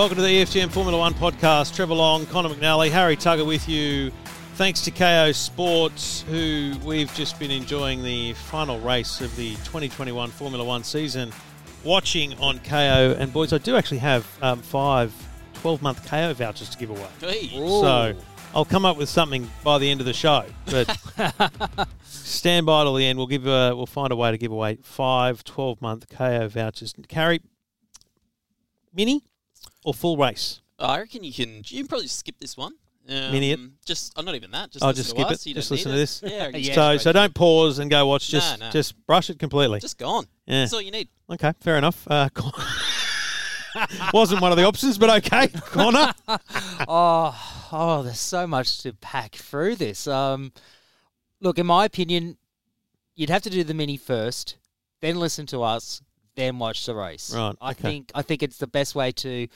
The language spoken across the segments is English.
Welcome to the EFTM Formula One podcast. Trevor Long, Conor McNally, Harry Tucker with you. Thanks to Kayo Sports, who we've just been enjoying the final race of the 2021 Formula One season, watching on Kayo. And boys, I do actually have um, five 12 month Kayo vouchers to give away. So I'll come up with something by the end of the show. But stand by till the end. We'll give uh, we'll find a way to give away five 12 month Kayo vouchers. Kayo mini or full race? I reckon you can. You can probably skip this one. Um, Minute. Just, oh, not even that. Just I'll just to skip us. it. You Just listen to this. Yeah. Yeah. so so don't pause and go watch. Just No, no. just brush it completely. Just gone. yeah. That's all you need. Okay, fair enough. Uh, Con- wasn't one of the options, but okay, Conor. Oh, oh, there's so much to pack through this. Um, look, in my opinion, you'd have to do the mini first, then listen to us, then watch the race. Right, I okay. think I think it's the best way to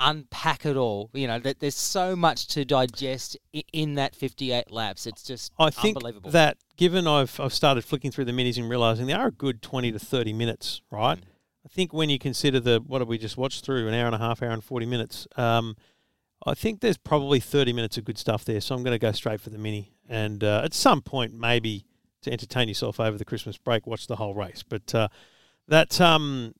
unpack it all. You know, that there's so much to digest in that 58 laps. It's just I think unbelievable. that given I've I've started flicking through the minis and realizing they are a good twenty to thirty minutes, right? I think when you consider the what have we just watched through an hour and a half, hour and forty minutes, um, I think there's probably thirty minutes of good stuff there. So I'm going to go straight for the mini, and uh, at some point maybe to entertain yourself over the Christmas break, watch the whole race. But uh, that um,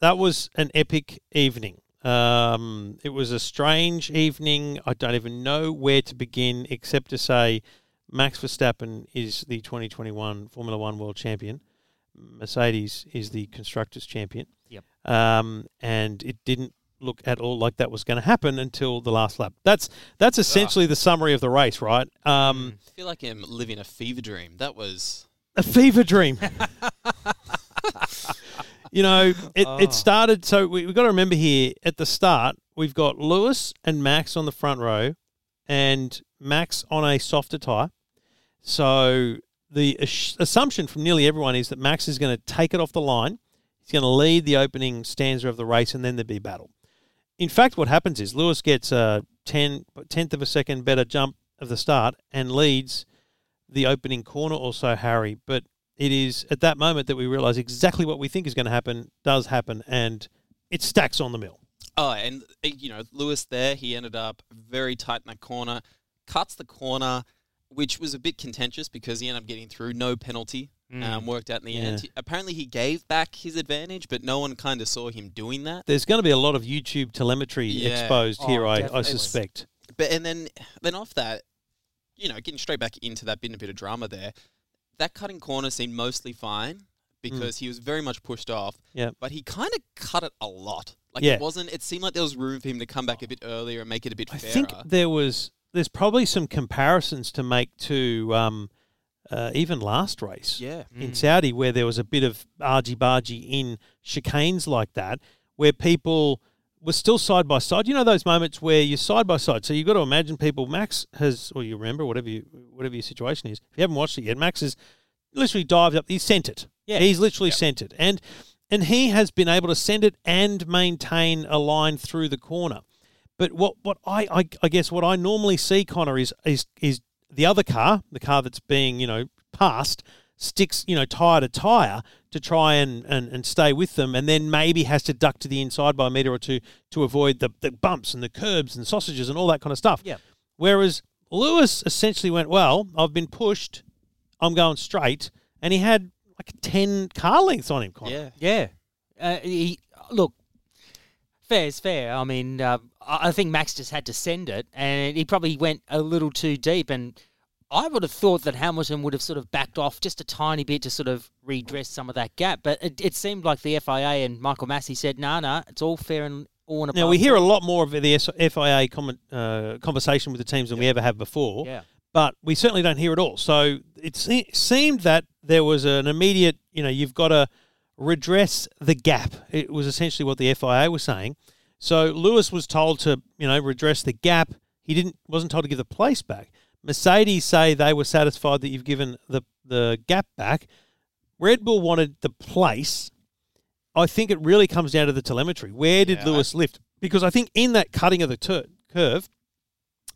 that was an epic evening. Um, it was a strange evening. I don't even know where to begin, except to say Max Verstappen is the 2021 Formula One World Champion. Mercedes is the constructors champion. Yep. Um, and it didn't look at all like that was going to happen until the last lap. That's that's essentially the summary of the race, right? Um, I feel like I'm living a fever dream. That was. a fever dream. you know, it, Oh. it started. So we, we've got to remember here at the start, we've got Lewis and Max on the front row, and Max on a softer tyre. So the ass- assumption from nearly everyone is that Max is going to take it off the line. He's going to lead the opening stanza of the race, and then there'll be battle. In fact, what happens is Lewis gets a 10, tenth of a second better jump of the start and leads the opening corner also Harry. But it is at that moment that we realise exactly what we think is going to happen does happen, and it stacks on the mill. Oh, and uh, you know, Lewis there, he ended up very tight in that corner, cuts the corner, which was a bit contentious because he ended up getting through, no penalty. Um, worked out in the Yeah. end. He- apparently, he gave back his advantage, but no one kind of saw him doing that. There's going to be a lot of YouTube telemetry Yeah. exposed Oh, here, I, I suspect. But and then then off that, you know, getting straight back into that bit, a bit of drama there. That cutting corner seemed mostly fine because he was very much pushed off. Mm. Yeah. But he kind of cut it a lot. Like Yeah. it wasn't. It seemed like there was room for him to come back a bit earlier and make it a bit I fairer. think there was there's probably some comparisons to make to um, uh, even last race. yeah. in Saudi where there was a bit of argy bargy in chicanes like that, where people were still side by side. You know those moments where you're side by side. So you've got to imagine people. Max has, or you remember whatever you whatever your situation is. If you haven't watched it yet, Max has literally dived up. He's sent it. Yeah. he's literally Yep. sent it, and and he has been able to send it and maintain a line through the corner. But what, what I, I I guess what I normally see, Conor, is is is the other car, the car that's being you know passed, sticks you know tire to tire to try and, and, and stay with them, and then maybe has to duck to the inside by a meter or two to avoid the, the bumps and the curbs and sausages and all that kind of stuff. Yeah. Whereas Lewis essentially went, well, I've been pushed, I'm going straight, and he had like ten car lengths on him. Conor. Yeah. Yeah. Uh, he, look, fair is fair. I mean, uh, I I think Max just had to send it, and he probably went a little too deep. And I would have thought that Hamilton would have sort of backed off just a tiny bit to sort of redress some of that gap. But it, it seemed like the FIA and Michael Masi said, "No, nah, no, nah, it's all fair and all and Now we hear a lot more of the FIA comment, uh, conversation with the teams than we ever have before. Yeah. but we certainly don't hear it all. So it se- seemed that there was an immediate, you know, you've got to redress the gap. It was essentially what the FIA was saying. So Lewis was told to, you know, redress the gap. He didn't wasn't told to give the place back. Mercedes say they were satisfied that you've given the the gap back. Red Bull wanted the place. I think it really comes down to the telemetry. Where did Yeah, Lewis lift? Because I think in that cutting of the tur- curve,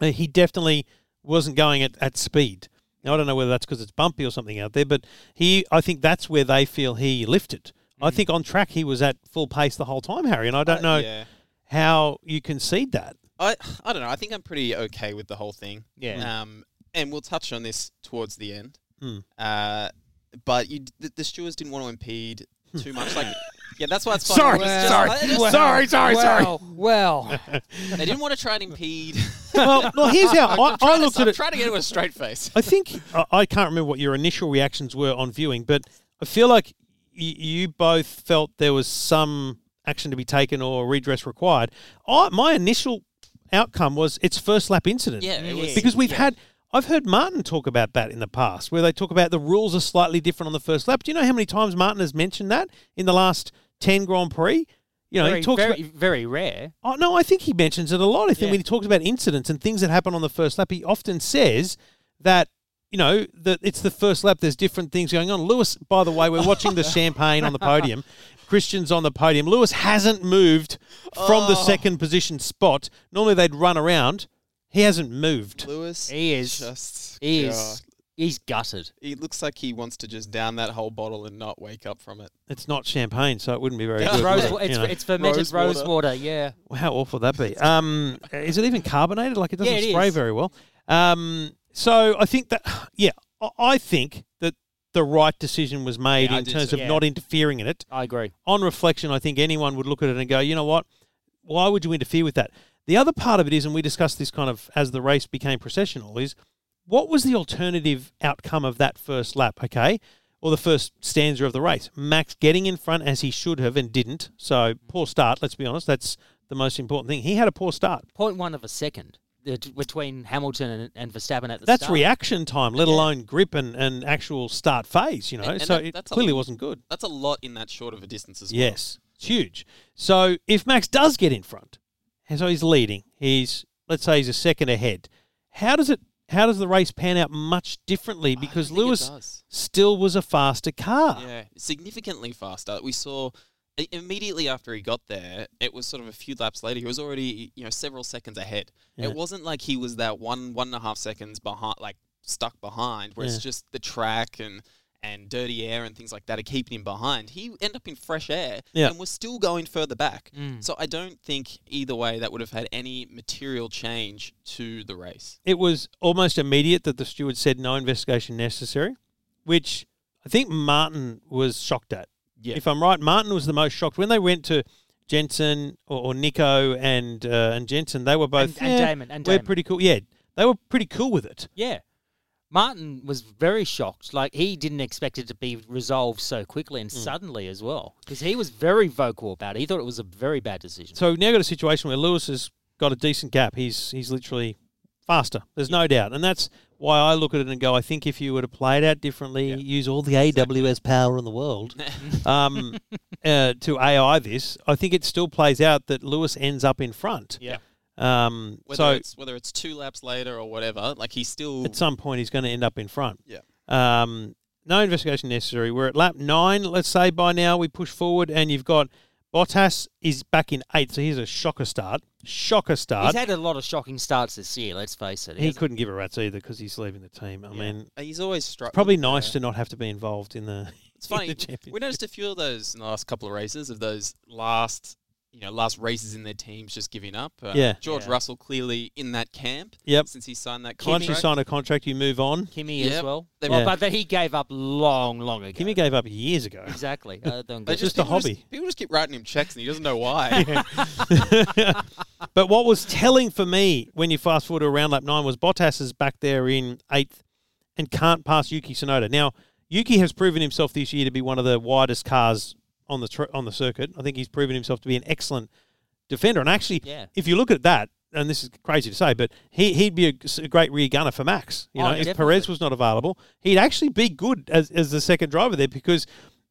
uh, he definitely wasn't going at, at speed. Now I don't know whether that's because it's bumpy or something out there, but he, I think that's where they feel he lifted. I think on track he was at full pace the whole time, Harry, and I don't know. Uh, Yeah. how you concede that. I I don't know. I think I'm pretty okay with the whole thing. Yeah. Um, and we'll touch on this towards the end. Hmm. Uh, but you, the, the stewards didn't want to impede too much. Like, yeah, that's why it's fun. Sorry, It's just- sorry, I just- Well, sorry, sorry, sorry. well, Well, They didn't want to try and impede. well, well, here's how I, I'm trying I to- looked I'm at it. trying to get it with a straight face. I think I, I can't remember what your initial reactions were on viewing, but I feel like y- you both felt there was some action to be taken or redress required. I, my initial outcome was it's first lap incident. Yeah, it was because we've yeah. had. I've heard Martin talk about that in the past, where they talk about the rules are slightly different on the first lap. Do you know how many times Martin has mentioned that in the last ten Grand Prix? You know, very, he talks very, about. very rare. Oh no, I think he mentions it a lot. I think Yeah. when he talks about incidents and things that happen on the first lap, he often says that you know that it's the first lap. There's different things going on. Lewis, by the way, we're watching the champagne on the podium. Christian's on the podium. Lewis hasn't moved from the Oh. second position spot. Normally they'd run around. He hasn't moved. Lewis, He is- just He is. He's gutted. He looks like he wants to just down that whole bottle and not wake up from it. It's not champagne, so it wouldn't be very good. Rose, it? it's, You know. it's fermented Rose rose, water. water. Yeah. How awful would that be? Um, is it even carbonated? Like it doesn't Yeah, it spray is. very well. Um, so I think that, yeah, I- I think that the right decision was made Yeah, in terms too. of Yeah. not interfering in it. I agree. On reflection, I think anyone would look at it and go, you know what? Why would you interfere with that? The other part of it is, and we discussed this kind of as the race became processional, is what was the alternative outcome of that first lap? Okay. Or the first stanza of the race. Max getting in front as he should have and didn't. So poor start, let's be honest. That's the most important thing. He had a poor start. Point one of a second t- between Hamilton and, and Verstappen at the That's start. reaction time, let Yeah. alone grip and, and actual start phase, you know. And- and so that- it that's a clearly l- wasn't good. That's a lot in that short of a distance as well. Yes, it's huge. So if Max does get in front, and so he's leading, he's let's say he's a second ahead. How does it? How does the race pan out much differently? Because Lewis still was a faster car. Yeah, significantly faster. We saw i- immediately after he got there, it was sort of a few laps later. He was already, you know, several seconds ahead. Yeah. It wasn't like he was that one, one and a half seconds behind, like stuck behind, where Yeah. it's just the track and and dirty air and things like that are keeping him behind. He ended up in fresh air Yeah. and was still going further back. Mm. So I don't think either way that would have had any material change to the race. It was almost immediate that the steward said no investigation necessary, which I think Martin was shocked at. Yeah. If I'm right, Martin was the most shocked when they went to Jensen or, or Nico and uh, and Jensen. They were both and, and "Yeah, Damon. And we're Damon. pretty cool. Yeah, they were pretty cool with it. Yeah. Martin was very shocked. Like he didn't expect it to be resolved so quickly and suddenly as well, because he was very vocal about it. He thought it was a very bad decision. So we've now got a situation where Lewis has got a decent gap. He's he's literally faster. There's no doubt, and that's why I look at it and go. I think if you were to play it out differently, Yeah. use all the AWS power in the world um, uh, to AI this, I think it still plays out that Lewis ends up in front. Yeah. Um, Whether so it's whether it's two laps later or whatever, like he's still at some point he's going to end up in front. Yeah. Um, no investigation necessary. We're at lap nine. Let's say by now we push forward, and you've got Bottas is back in eighth. So here's a shocker start. Shocker start. He's had a lot of shocking starts this year. Let's face it. he hasn't couldn't give a rat's either because he's leaving the team. I Yeah. mean, He's always struck. probably nice uh, to not have to be involved in the. It's funny. the championship. we noticed a few of those in the last couple of races of those last, you know, last races in their teams just giving up. Uh, Yeah. George Yeah. Russell clearly in that camp Yep. since he signed that contract. Once you sign a contract, you move on. Kimi as well. They- Well, Yeah. but he gave up long, long ago. Kimi gave up years ago. exactly. Uh, don't They get- just a people hobby. people just keep writing him checks and he doesn't know why. but what was telling for me when you fast forward to around lap nine was Bottas is back there in eighth and can't pass Yuki Tsunoda. Now, Yuki has proven himself this year to be one of the widest cars on the tr- on the circuit. I think he's proven himself to be an excellent defender. And actually, Yeah. if you look at that, and this is crazy to say, but he, he'd be a, great rear gunner for Max. You Oh, know, if definitely. Perez was not available, he'd actually be good as, as the second driver there because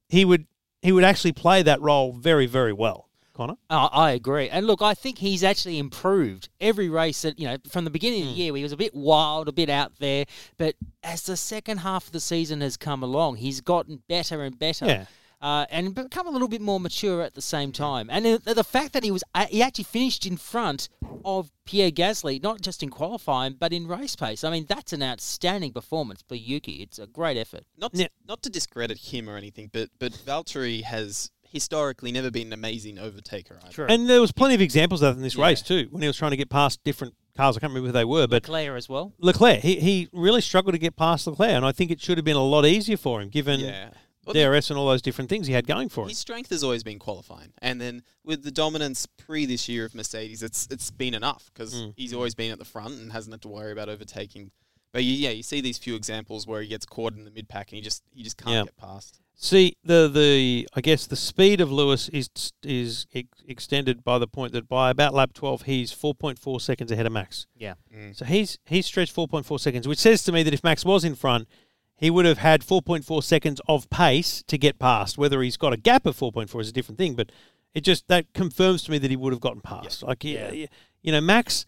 he would he would actually play that role very very well. Conor, Oh, I agree. And look, I think he's actually improved every race that, you know, from the beginning Hmm. of the year, he was a bit wild, a bit out there. But as the second half of the season has come along, he's gotten better and better. Yeah. Uh, and become a little bit more mature at the same time, and the, the fact that he was he actually finished in front of Pierre Gasly, not just in qualifying but in race pace. I mean, that's an outstanding performance for Yuki. It's a great effort. not Yeah. to, not to discredit him or anything, but but Valtteri has historically never been an amazing overtaker. Either. True. And there was plenty of examples of that in this Yeah. race too, when he was trying to get past different cars. I can't remember who they were, but Claire as well. Leclerc, he, he really struggled to get past Leclerc, and I think it should have been a lot easier for him, given Yeah. Well, DRS and all those different things he had going for him. His strength has always been qualifying, and then with the dominance pre this year of Mercedes, it's it's been enough because Mm. he's always been at the front and hasn't had to worry about overtaking. But you, yeah, you see these few examples where he gets caught in the mid pack and he just he just can't Yeah. get past. See the the I guess the speed of Lewis is is ex- extended by the point that by about lap twelve he's four point four seconds ahead of Max. Yeah. So he's he's stretched four point four seconds, which says to me that if Max was in front, he would have had four point four seconds of pace to get past. Whether he's got a gap of four point four is a different thing, but it just that confirms to me that he would have gotten past. Like yeah, yeah, you know, Max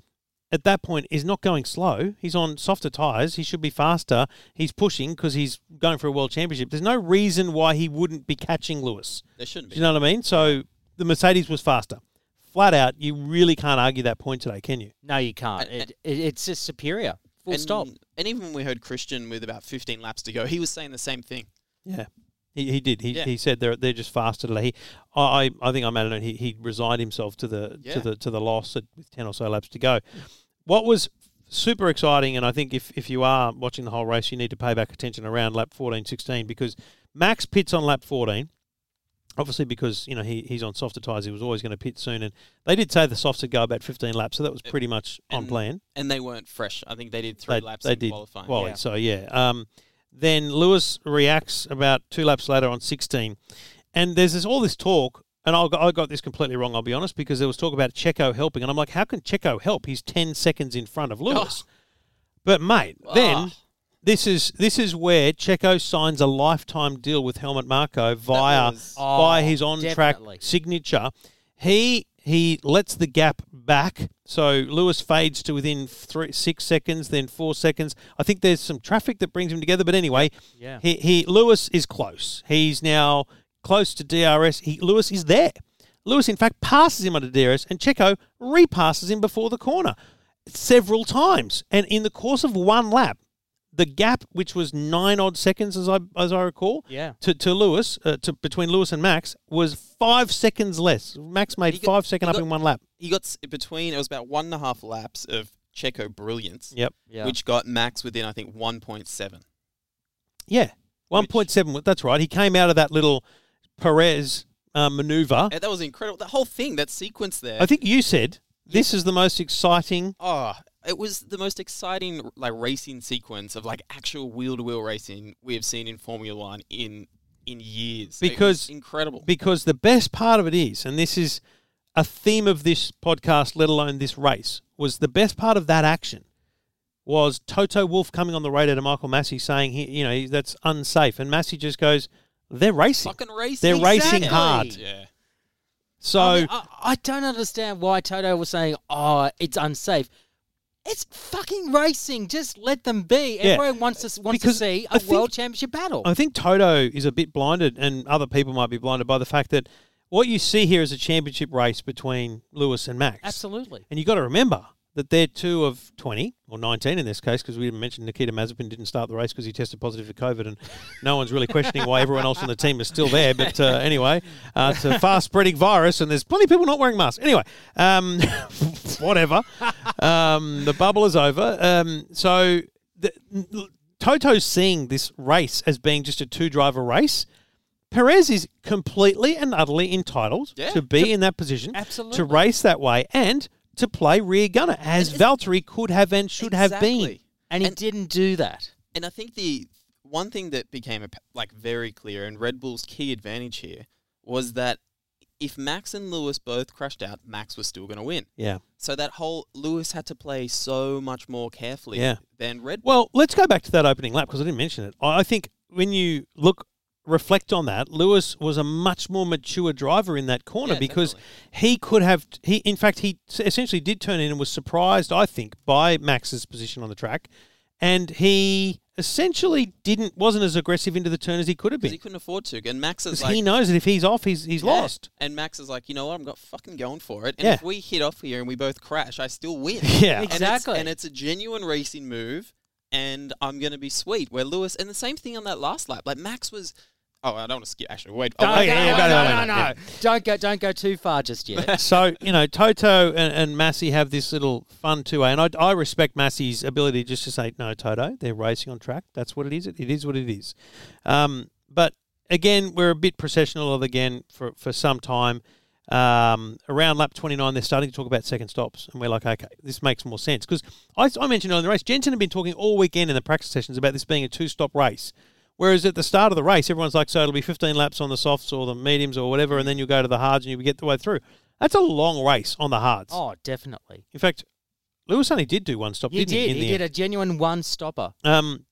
at that point is not going slow. He's on softer tires. He should be faster. He's pushing because he's going for a world championship. There's no reason why he wouldn't be catching Lewis. There shouldn't be. Do you know what I mean? So the Mercedes was faster. Flat out, you really can't argue that point today, can you? No, you can't. It, it, it's just superior. Full and, stop. And even when we heard Christian with about 15 laps to go, he was saying the same thing. Yeah. He, he did. He, Yeah. he said they're they're just faster today. He, I I think I made a note. He he resigned himself to the Yeah. to the to the loss at, with ten or so laps to go. What was super exciting, and I think if if you are watching the whole race, you need to pay back attention around lap 14, 16, because Max pits on lap fourteen. Obviously, because you know he, he's on softer tyres, he was always going to pit soon, and they did say the softs would go about fifteen laps, so that was pretty much on And plan. And they weren't fresh. I think they did three They, laps they in did qualifying. Yeah. so yeah. Um, then Lewis reacts about two laps later on 16. And there's this, all this talk, and I got, I got this completely wrong, I'll be honest, because there was talk about Checo helping. And I'm like, how can Checo help? He's 10 seconds in front of Lewis. But, mate, then Ah. This is this is where Checo signs a lifetime deal with Helmut Marko via was- via Oh, his on track signature. He he lets the gap back, so Lewis fades to within three, six seconds, then four seconds. I think there's some traffic that brings him together, but anyway, Yeah. he, he Lewis is close. He's now close to DRS. He Lewis is there. Lewis, in fact, passes him under DRS, and Checo repasses him before the corner several times. And in the course of one lap, the gap, which was nine odd seconds, as I as I recall, Yeah. to, to Lewis, uh, to between Lewis and Max, was five seconds less. Max made got- five second up got- in one lap. He got between, it was about one and a half laps of Checo brilliance, Yep. Yeah. which got Max within, I think, 1.7. Yeah, one point seven. That's right. He came out of that little Perez uh, maneuver. And that was incredible. The whole thing, that sequence there. I think you said this is the most exciting. Oh, it was the most exciting like racing sequence of like actual wheel to wheel racing we have seen in Formula One in in years. It was Because- incredible. because the best part of it is, and this is a theme of this podcast, let alone this race, was the best part of that action was Toto Wolff coming on the radio to Michael Masi saying, he, you know, that's unsafe, and Masi just goes, "They're racing." Fucking racing. They're racing hard. Yeah. So I, mean, I, I don't understand why Toto was saying, "Oh, it's unsafe." It's fucking racing. Just let them be. Yeah. Everyone wants to wants Because to see a think- world championship battle. I think Toto is a bit blinded, and other people might be blinded by the fact that what you see here is a championship race between Lewis and Max. Absolutely. And you got to remember that they're two of 20, or 19 in this case, because we didn't mention Nikita Mazepin didn't start the race because he tested positive for COVID, and no one's really questioning why everyone else on the team is still there. But uh, anyway, uh, it's a fast spreading virus, and there's plenty of people not wearing masks. Anyway, um, whatever. Um, the bubble is over. Um, so the, Toto's seeing this race as being just a two driver race. Perez is completely and utterly entitled Yeah. to be in that position, Absolutely. to race that way, and to play rear gunner, as And Valtteri could have and should have been. And he and- didn't do that. And I think the one thing that became ap- like very clear, and Red Bull's key advantage here was that if Max and Lewis both crashed out, Max was still going to win. Yeah. So that whole Lewis had to play so much more carefully Yeah. than Red Bull. Well, let's go back to that opening lap because I didn't mention it. I I think when you look, reflect on that, Lewis was a much more mature driver in that corner Yeah, because definitely. he could have. He, in fact, he essentially did turn in and was surprised, I think, by Max's position on the track, and he essentially didn't wasn't as aggressive into the turn as he could have been he couldn't afford to. And Max is like, he knows that if he's off, he's he's Yeah. lost. And Max is like, you know what? I'm got fucking going for it. And Yeah. if we hit off here and we both crash, I still win. Yeah. And it's- Exactly. And it's, a genuine racing move, and I'm going to be sweet. Where Lewis, and the same thing on that last lap. Like Max was, Oh, I don't want to skip. Actually, wait. Don't, oh, yeah, wait, yeah, no, yeah, no, no, no, no, no, yeah. Don't go, don't go too far just yet. so you know, Toto and, and Masi have this little fun two A, and I, I respect Masi's ability just to say no, Toto. They're racing on track. That's what it is. It, it is what it is. Um, but again, we're a bit processional of again for for some time. Um, around lap 29, they're starting to talk about second stops, and we're like, okay, this makes more sense because I, I mentioned earlier in the race, Jensen had been talking all weekend in the practice sessions about this being a two-stop race. Whereas at the start of the race, everyone's like, so it'll be 15 laps on the softs or the mediums or whatever, and then you'll go to the hards and you get the way through. That's a long race on the hards. Oh, definitely. In fact, Lewis only did do one stop, He didn't he? did. in He the did end? a genuine one stopper. um,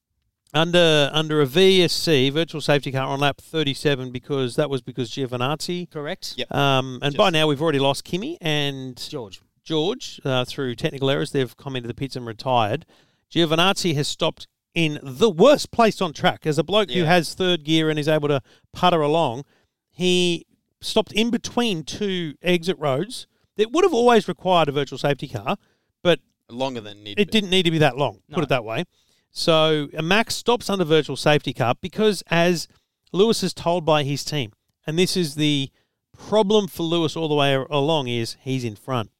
under under a VSC virtual safety car on lap 37 because that was because Giovinazzi. Correct. Yep. Um, and by now we've already lost Kimi and George. George uh, through technical errors. They've come into the pits and retired. Giovinazzi has stopped in the worst place on track. As a bloke who has third gear and is able to putter along, he stopped in between two exit roads that would have always required a virtual safety car, but longer than needed. it didn't need to be that long. Put it that way. So Max stops under virtual safety car because, as Lewis is told by his team, and this is the problem for Lewis all the way along, is he's in front.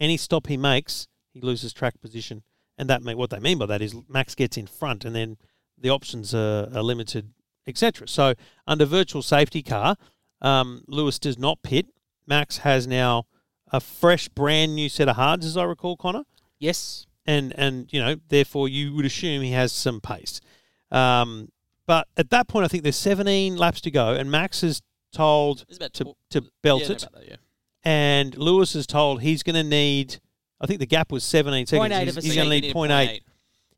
Any stop he makes, he loses track position, and that may, what they mean by that is Max gets in front, and then the options are, are limited, etc. So under virtual safety car, um, Lewis does not pit. Max has now a fresh, brand new set of hards, as I recall, Conor Yes. and and you know therefore you would assume he has some pace. Um, but at that point, I think there's 17 laps to go, and Max is told to to belt yeah, it, that, yeah. and Lewis is told he's going to need. I think the gap was 17 seconds. 0.8 He's, he's going to need need 0.8.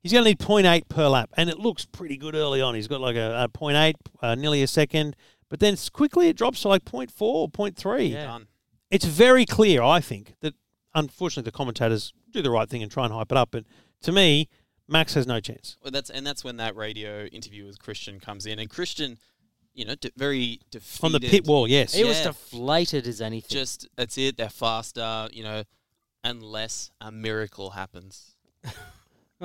He's going to need 0.8 per lap, and it looks pretty good early on. He's got like a, a 0.8, uh, nearly a second, but then quickly it drops to like 0.4 0.3 Yeah. It's very clear, I think, that unfortunately the commentators do the right thing and try and hype it up. But to me, Max has no chance. Well, that's and that's when that radio interview with Christian comes in, and Christian, you know, de- very defeated On the pit wall, yes. It was deflated as anything. Just that's it. They're faster, you know, unless a miracle happens.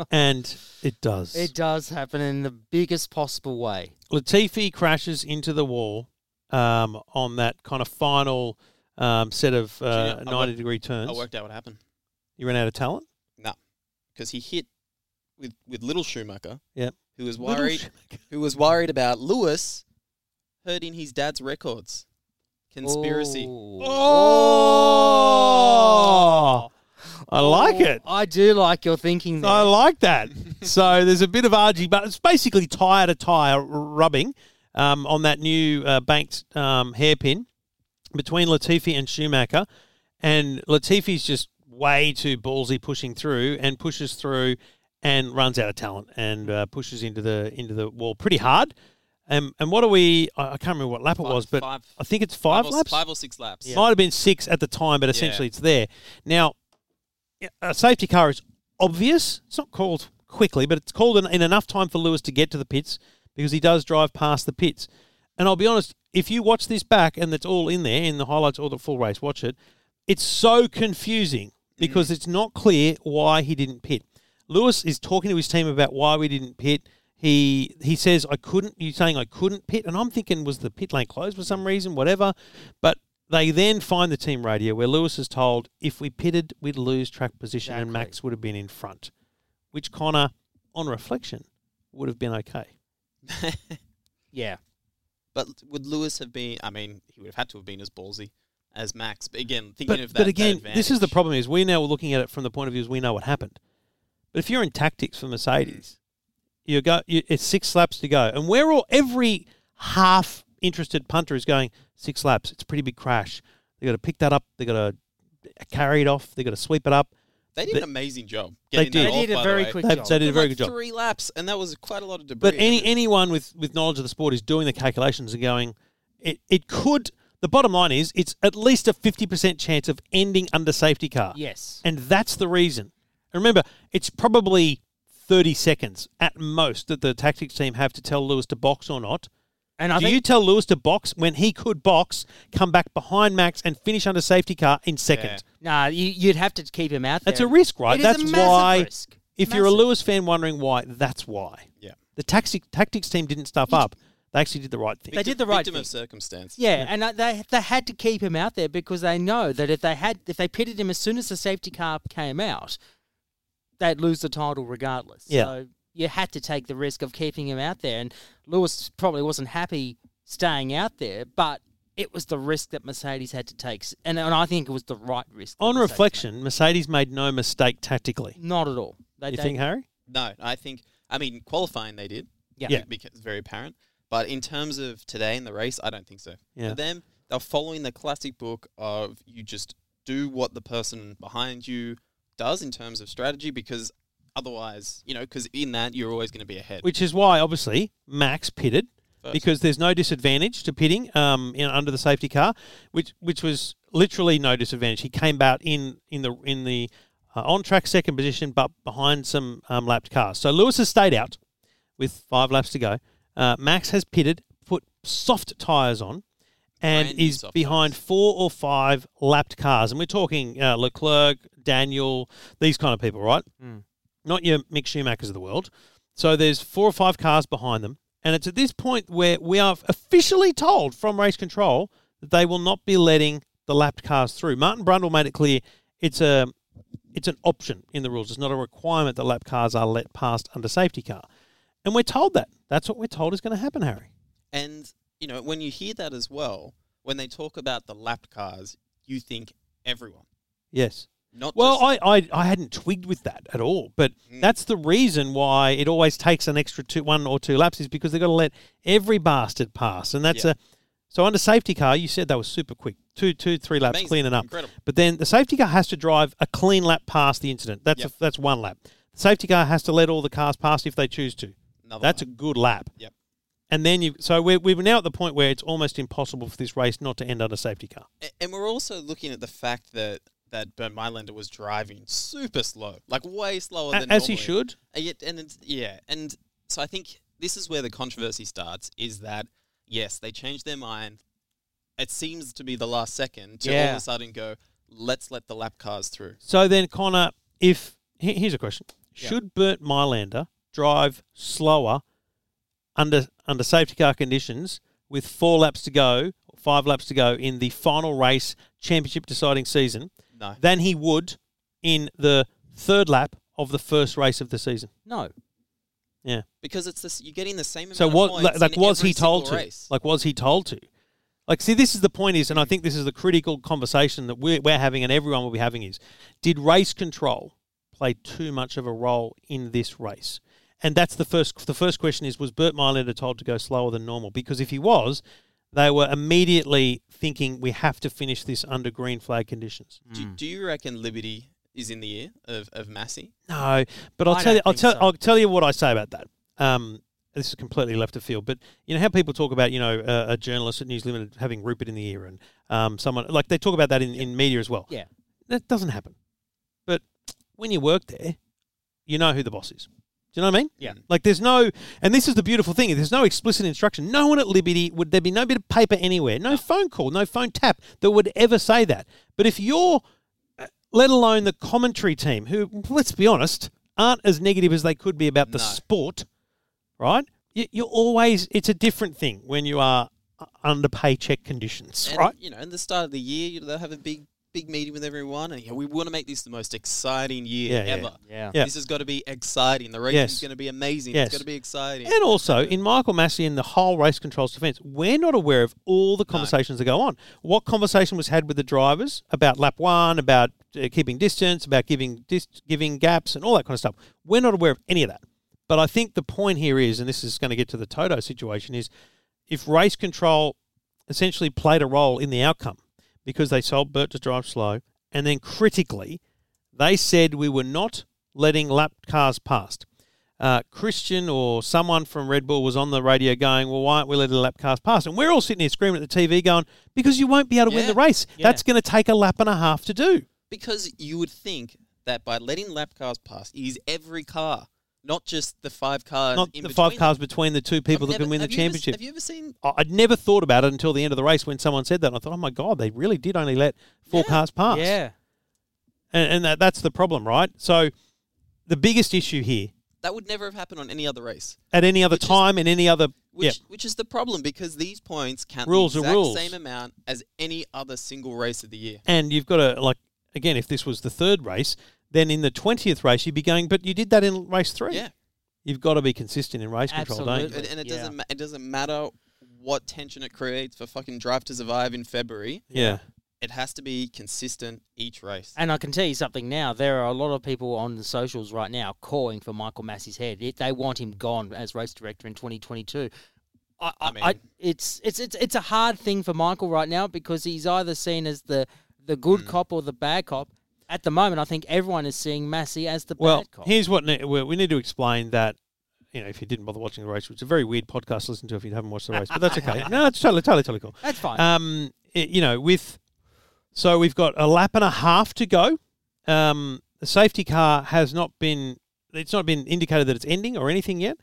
And it does. it does happen in the biggest possible way. Latifi crashes into the wall um, on that kind of final um, set of uh, Actually, I 90 worked- degree turns. I worked out what happened You ran out of talent? No. Because he hit with with little Schumacher. Yep. Who was worried? Schumacher. who was worried about Lewis hurting his dad's records? Conspiracy. Oh! I like it. I do like your thinking there. I like that. so there's a bit of argy, but it's basically tire to tire rubbing um, on that new uh, banked um, hairpin between Latifi and Schumacher. And Latifi's just way too ballsy pushing through and pushes through and runs out of talent and uh, pushes into the into the wall pretty hard. Um, and what are we? I I can't remember what lap it Five- was, but five- I think it's five, or, laps. five or six laps. Might have been six at the time, but essentially it's there. Now, a safety car is obvious. It's not called quickly, but it's called in, in enough time for Lewis to get to the pits because he does drive past the pits. And I'll be honest, if you watch this back and it's all in there in the highlights or the full race, watch it. It's so confusing because it's not clear why he didn't pit. Lewis is talking to his team about why we didn't pit. He he says I couldn't. You're saying I couldn't pit, and I'm thinking was the pit lane closed for some reason, whatever. But they then find the team radio where Lewis is told if we pitted, we'd lose track position, and Max would have been in front, which Conor, on reflection, would have been okay. yeah. But would Lewis have been? I mean, he would have had to have been as ballsy as Max. But again, thinking But, of that. but that again, this is the problem: is we now are looking at it from the point of view as we know what happened. But if you're in tactics for Mercedes, you go. You, it's six laps to go, and we're all every half interested punter is going six laps. It's a pretty big crash. They got to pick that up. They got to carry it off. They got to sweep it up. They did They- an amazing job. They did. that They off, did a by the very way. quick They, job. they did a very like good job. Three laps, and that was quite a lot of debris. But any anyone with, with knowledge of the sport is doing the calculations and going, it, it could. The bottom line is, it's at least a fifty percent chance of ending under safety car. Yes. And that's the reason. And remember, it's probably 30 seconds at most that the tactics team have to tell Lewis to box or not. And I Do think you tell Lewis to box when he could box, come back behind Max, and finish under safety car in second? nah, you, you'd have to keep him out there. That's a risk, right? It is that's a why. risk. If you're a Lewis fan wondering why, that's why. Yeah. The tactics tactics team didn't stuff You- up. They actually did the right thing. They did the right victim thing. of circumstance. Yeah, and uh, they they had to keep him out there because they know that if they had if they pitted him as soon as the safety car came out, they'd lose the title regardless. Yeah. So you had to take the risk of keeping him out there, and Lewis probably wasn't happy staying out there, but it was the risk that Mercedes had to take, and, and I think it was the right risk. On Mercedes reflection, Mercedes made no mistake tactically. not at all. They, You they- think, Harry? No, I think. I mean, qualifying they did. Yeah. Yeah. because it's very apparent. But in terms of today in the race, I don't think so. Yeah. For them, they're following the classic book of you just do what the person behind you does in terms of strategy, because otherwise, you know, because in that you're always going to be ahead. Which is why, obviously, Max pitted First. because there's no disadvantage to pitting um, in, under the safety car, which which was literally no disadvantage. He came out in in the in the uh, on track second position, but behind some um, lapped cars. So Lewis has stayed out with five laps to go. Uh, Max has pitted, put soft tyres on, and Brand is behind four or five lapped cars. And we're talking uh, Leclerc, Daniel, these kind of people, right? Mm. Not your Mick Schumachers of the world. So there's four or five cars behind them. And it's at this point where we are officially told from race control that they will not be letting the lapped cars through. Martin Brundle made it clear it's a it's an option in the rules. It's not a requirement that lap cars are let past under safety car. And we're told that. That's what we're told is going to happen, Harry. And you know, when you hear that as well, when they talk about the lapped cars, you think everyone, Yes. not Well, I, I, I hadn't twigged with that at all, but Mm. that's the reason why it always takes an extra two, one or two laps is because they've got to let every bastard pass, and that's Yeah. a. So under safety car, you said that was super quick, two, two, three laps, Amazing. cleaning up. Incredible. But then the safety car has to drive a clean lap past the incident. That's Yep. a, that's one lap. The safety car has to let all the cars pass if they choose to. Another That's a good lap. Yep. And then you, so we're, we're now at the point where it's almost impossible for this race not to end under safety car. And we're also looking at the fact that that Bernd Mayländer was driving super slow, like way slower A- than As he should. And yet, and it's, yeah, and so I think this is where the controversy starts. Is that yes, they changed their mind. It seems to be the last second to all of a sudden go, let's let the lap cars through. So then, Conor, if here's a question: Yeah. Should Bert Mayländer drive slower under under safety car conditions with four laps to go, five laps to go in the final race, championship deciding season, No, than he would in the third lap of the first race of the season? No. Yeah. because it's this. You're getting the same amount So of what? Like, was he told to? Race. Like was he told to? Like, see, this is the point is, and I think this is the critical conversation that we're, we're having, and everyone will be having is: Did race control play too much of a role in this race? And that's the first. The first question is: Was Bert Mayländer told to go slower than normal? Because if he was, they were immediately thinking we have to finish this under green flag conditions. do, do you reckon Liberty is in the ear of of Masi? No, but I'll I tell you. I'll tell. so. I'll tell you what I say about that. Um, this is completely left of field, but you know how people talk about you know a, a journalist at News Limited having Rupert in the ear, and um, someone like they talk about that in, in media as well. Yeah. that doesn't happen. But when you work there, you know who the boss is. Do you know what I mean? Yeah. Like there's no, and this is the beautiful thing. There's no explicit instruction. No one at Liberty would there be no bit of paper anywhere, no phone call, no phone tap that would ever say that. But if you're, uh, let alone the commentary team, who let's be honest, aren't as negative as they could be about the No. sport, right? You, you're always it's a different thing when you are under paycheck conditions, And, right? You know, in the start of the year, they'll have a big big meeting with everyone, and you know, we want to make this the most exciting year Yeah, yeah. ever. Yeah. Yeah. This has got to be exciting. The race Yes. is going to be amazing. Yes. It's going to be exciting. And also, in Michael Masi and the whole race controls defence, we're not aware of all the conversations that go on. What conversation was had with the drivers about lap one, about uh, keeping distance, about giving dis- giving gaps, and all that kind of stuff? We're not aware of any of that. But I think the point here is, and this is going to get to the Toto situation, is if race control essentially played a role in the outcome because they told Bert to drive slow, and then critically, they said we were not letting lap cars past uh, Christian or someone from Red Bull was on the radio going, "Well, why aren't we letting the lap cars pass?" And we're all sitting here screaming at the TV, going, "Because you won't be able to win the race. Yeah. That's going to take a lap and a half to do." Because you would think that by letting lap cars pass, it is every car, not just the five cars. Not in the five between cars them. between the two people I've that can win the have you ever- championship. have you ever seen? I- I'd never thought about it until the end of the race when someone said that. And I thought, "Oh my god, they really did only let four Yeah. cars pass." Yeah. and, and that, that's the problem, right? So the biggest issue here That would never have happened on any other race. At any other Which is- time, in any other. Which, yeah. which is the problem because these points count Rules the are exact rules. same amount as any other single race of the year. And you've got to, like, again, if this was the third race, then in the 20th race, you'd be going, but you did that in race three. Yeah, You've got to be consistent in race control, don't you? And, and it Yeah. doesn't ma- it doesn't matter what tension it creates for fucking Drive to Survive in February. Yeah. It has to be consistent each race. And I can tell you something now. There are a lot of people on the socials right now calling for Michael Masi's head. It, they want him gone as race director in 2022. I, I, I mean- I, it's it's it's it's a hard thing for Michael right now because he's either seen as the the good Mm. cop or the bad cop. At the moment, I think everyone is seeing Masi as the Well, bad cop. here's what ne- we we need to explain that. You know, if you didn't bother watching the race, which is a very weird podcast to listen to if you haven't watched the race, but that's okay. no, it's totally, totally, totally cool. That's fine. Um, it- you know, with so we've got a lap and a half to go. Um, the safety car has not been. It's not been indicated that it's ending or anything yet,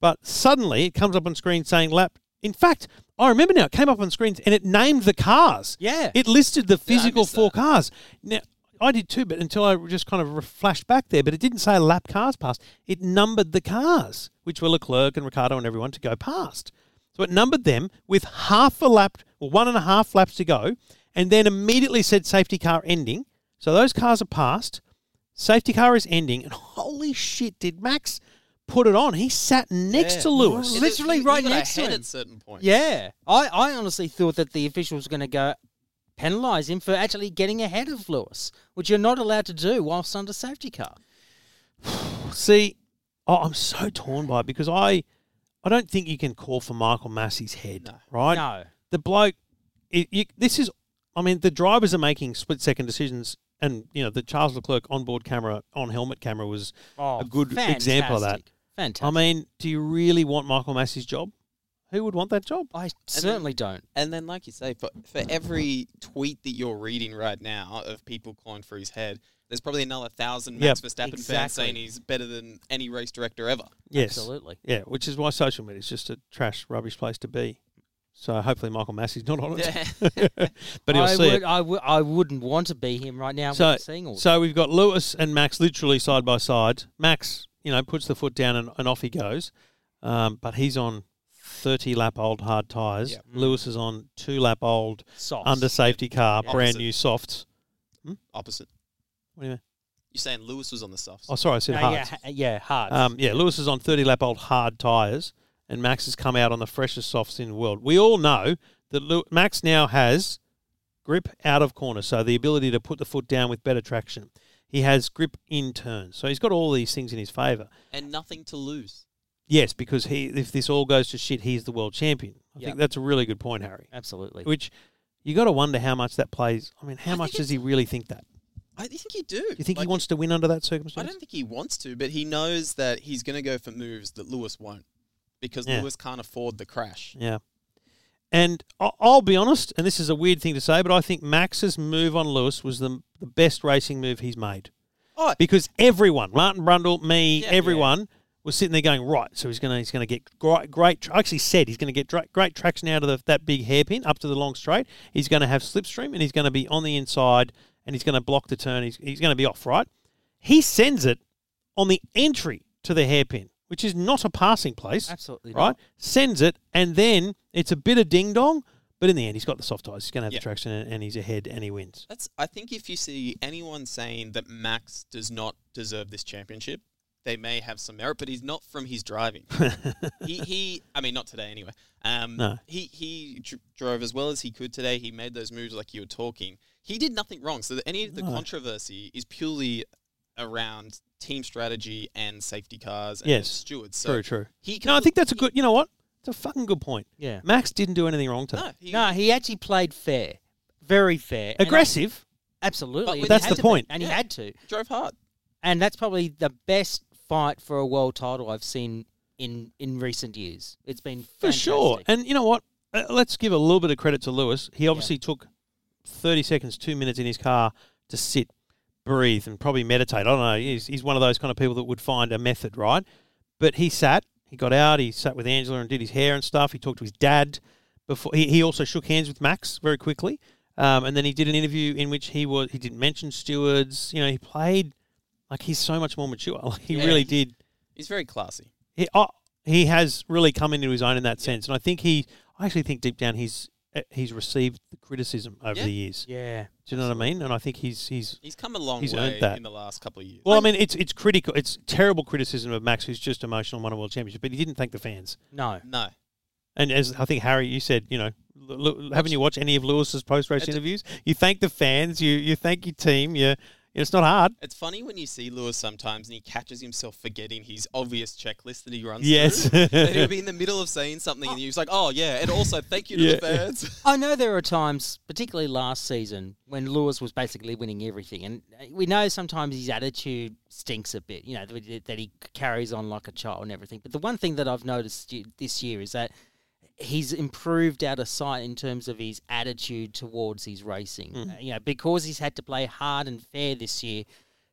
but suddenly it comes up on screen saying lap. In fact, I remember now. It came up on screens and it named the cars. yeah. It listed the physical four that. cars. Now, I did too, but until I just kind of flashed back there, but it didn't say lap cars passed. It numbered the cars, which were Leclerc and Ricciardo and everyone to go past. So it numbered them with half a lap, or one and a half laps to go, and then immediately said safety car ending. So those cars are passed. Safety car is ending, and holy shit, did Max put it on? He sat next Yeah. to Lewis. Literally He- he right got next to him. at certain points. Yeah, I, I honestly thought that the officials were going to go penalise him for actually getting ahead of Lewis, which you're not allowed to do whilst under safety car. See, oh, I'm so torn by it because I, I don't think you can call for Michael Masi's head, No. right? No, The bloke, it, you, this is, I mean, the drivers are making split second decisions, and you know the Charles Leclerc onboard camera, on helmet camera was. oh, A good example of that. fantastic. Fantastic. I mean, do you really want Michael Masi's job? Who would want that job? I certainly don't. And then, like you say, for, for every tweet that you're reading right now of people calling for his head, there's probably another thousand Max Verstappen fans exactly. saying he's better than any race director ever. Yes, Absolutely. yeah. Which is why social media is just a trash, rubbish place to be. So hopefully Michael Masi's not on it, but he'll I see would, it. I would. I wouldn't want to be him right now. So, with seeing all so we've got Lewis and Max literally side by side. Max, you know, puts the foot down and, and off he goes. Um, but he's on 30 lap old hard tyres. Yep. Lewis is on two lap old softs. under safety car, Yeah. brand Opposite. new softs. Opposite. What do you mean? You're saying Lewis was on the softs. Oh, sorry, I said No, hard. yeah, ha- yeah, hard. Um, yeah, Lewis is on 30 lap old hard tyres, and Max has come out on the freshest softs in the world. We all know that Lew- Max now has grip out of corner, so the ability to put the foot down with better traction. He has grip in turns, so he's got all these things in his favour. and nothing to lose. Yes, because he, if this all goes to shit, he's the world champion. I Yep. think that's a really good point, Harry. Absolutely. Which you got to wonder how much that plays. I mean, how I much think does he really think that? I think you do. You think Like, he wants to win under that circumstance? I circumstance? don't think he wants to, but he knows that he's going to go for moves that Lewis won't because Yeah. Lewis can't afford the crash. Yeah. And I- I'll be honest, and this is a weird thing to say, but I think Max's move on Lewis was the, the best racing move he's made. Oh, Because everyone, Martin Brundle, me, Yeah, everyone, was sitting there going, right, so he's going to he's gonna get great, great tra- I actually said he's going to get dra- great traction out of the, that big hairpin up to the long straight. He's going to have slipstream and he's going to be on the inside and he's going to block the turn. He's, he's going to be off, right? He sends it on the entry to the hairpin, which is not a passing place Absolutely. right? not. Sends it, and then it's a bit of ding dong, but in the end, he's got the soft tires. He's going to have Yeah. the traction, and, and he's ahead, and he wins. That's. I think if you see anyone saying that Max does not deserve this championship, they may have some merit, but he's not from his driving. he, he, I mean, not today anyway. Um, No. He he dr- drove as well as he could today. He made those moves like you were talking. He did nothing wrong. So that any of the No. controversy is purely around team strategy and safety cars and Yes. stewards. So true, true. He No, I think that's a good. You know what? It's a fucking good point. Yeah. Max didn't do anything wrong today. No, he, No, he actually played fair, very fair, And I- Aggressive. absolutely. But and when he That's the point. be, and he had to. drove hard. And that's probably the best fight for a world title I've seen in in recent years. It's been For sure. And you know what? Uh, let's give a little bit of credit to Lewis. He obviously took 30 seconds, two minutes in his car to sit, breathe, and probably meditate. I don't know. He's, he's one of those kind of people that would find a method, right? But he sat, he got out, he sat with Angela and did his hair and stuff. He talked to his dad. Before He, he also shook hands with Max very quickly. Um, and then he did an interview in which he was he didn't mention stewards. You know, he played like he's so much more mature. Like he Yeah. really did. He's very classy. he oh, he has really come into his own in that sense, and I think he. I actually think deep down he's uh, he's received the criticism over Yeah. the years. Yeah. Do you know what I mean? And I think he's he's. He's come a long He's way earned that. in the last couple of years. Well, I mean, it's it's critical. It's terrible criticism of Max, who's just emotional, and won a world championship, but he didn't thank the fans. No. no. And as I think Harry, you said, you know, l- l- haven't you watched any of Lewis's post race interviews? You thank the fans. You you thank your team. You, it's not hard. It's funny when you see Lewis sometimes and he catches himself forgetting his obvious checklist that he runs Yes. through. and he'll be in the middle of saying something and he's like, oh, yeah, and also thank you to Yeah. the fans. I know there are times, particularly last season, when Lewis was basically winning everything, and uh, we know sometimes his attitude stinks a bit. You know that that he carries on like a child and everything. But the one thing that I've noticed this year is that he's improved out of sight in terms of his attitude towards his racing. Hmm. Uh, you know, because he's had to play hard and fair this year.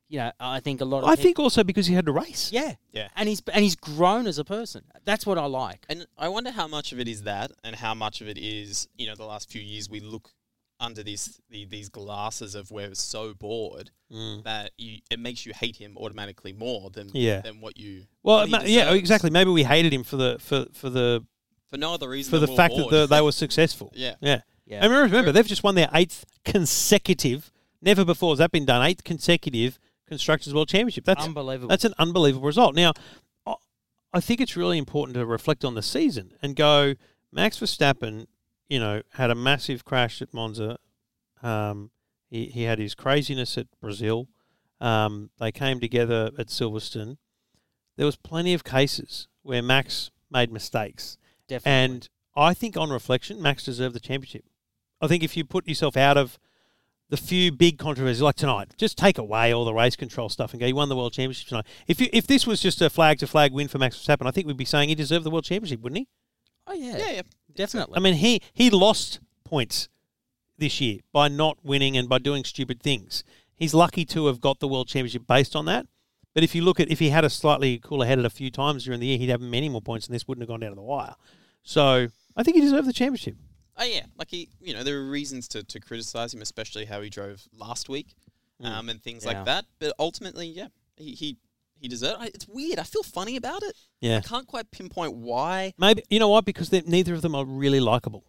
You know, I think a lot of I peop- think also because he had to race. yeah, Yeah. and he's and he's grown as a person. That's what I like. And I wonder how much of it is that and how much of it is, you know, the last few years we look under these the, these glasses of we're so bored Mm. that you it makes you hate him automatically more than Yeah. than what you Well, what ma- yeah, exactly. Maybe we hated him for the for for the for no other reason for the than we're fact that the, they were successful. yeah Yeah. Yeah. And remember, remember, they've just won their eighth consecutive. Never before has that been done. Eighth consecutive constructors world championship. That's Unbelievable. That's an unbelievable result. Now, I- I think it's really important to reflect on the season and go. Max Verstappen, you know, had a massive crash at Monza. Um, he he had his craziness at Brazil. Um, they came together at Silverstone. There was plenty of cases where Max made mistakes. Definitely. And I think on reflection, Max deserved the championship. I think if you put yourself out of the few big controversies like tonight, just take away all the race control stuff and go, you won the world championship tonight. If you, if this was just a flag to flag win for Max Verstappen, I think we'd be saying he deserved the world championship, wouldn't he? oh yeah, yeah yeah definitely. I mean, he he lost points this year by not winning and by doing stupid things. He's lucky to have got the world championship based on that. But if you look at if he had a slightly cooler headed a few times during the year, he'd have many more points, and this wouldn't have gone down to the wire. So I think he deserved the championship. Oh yeah, like he, you know, there are reasons to, to criticize him, especially how he drove last week, Mm. um, and things Yeah. like that. But ultimately, yeah, he he, he deserved. I- It's weird. I feel funny about it. Yeah, I can't quite pinpoint why, maybe you know what because they- neither of them are really likable.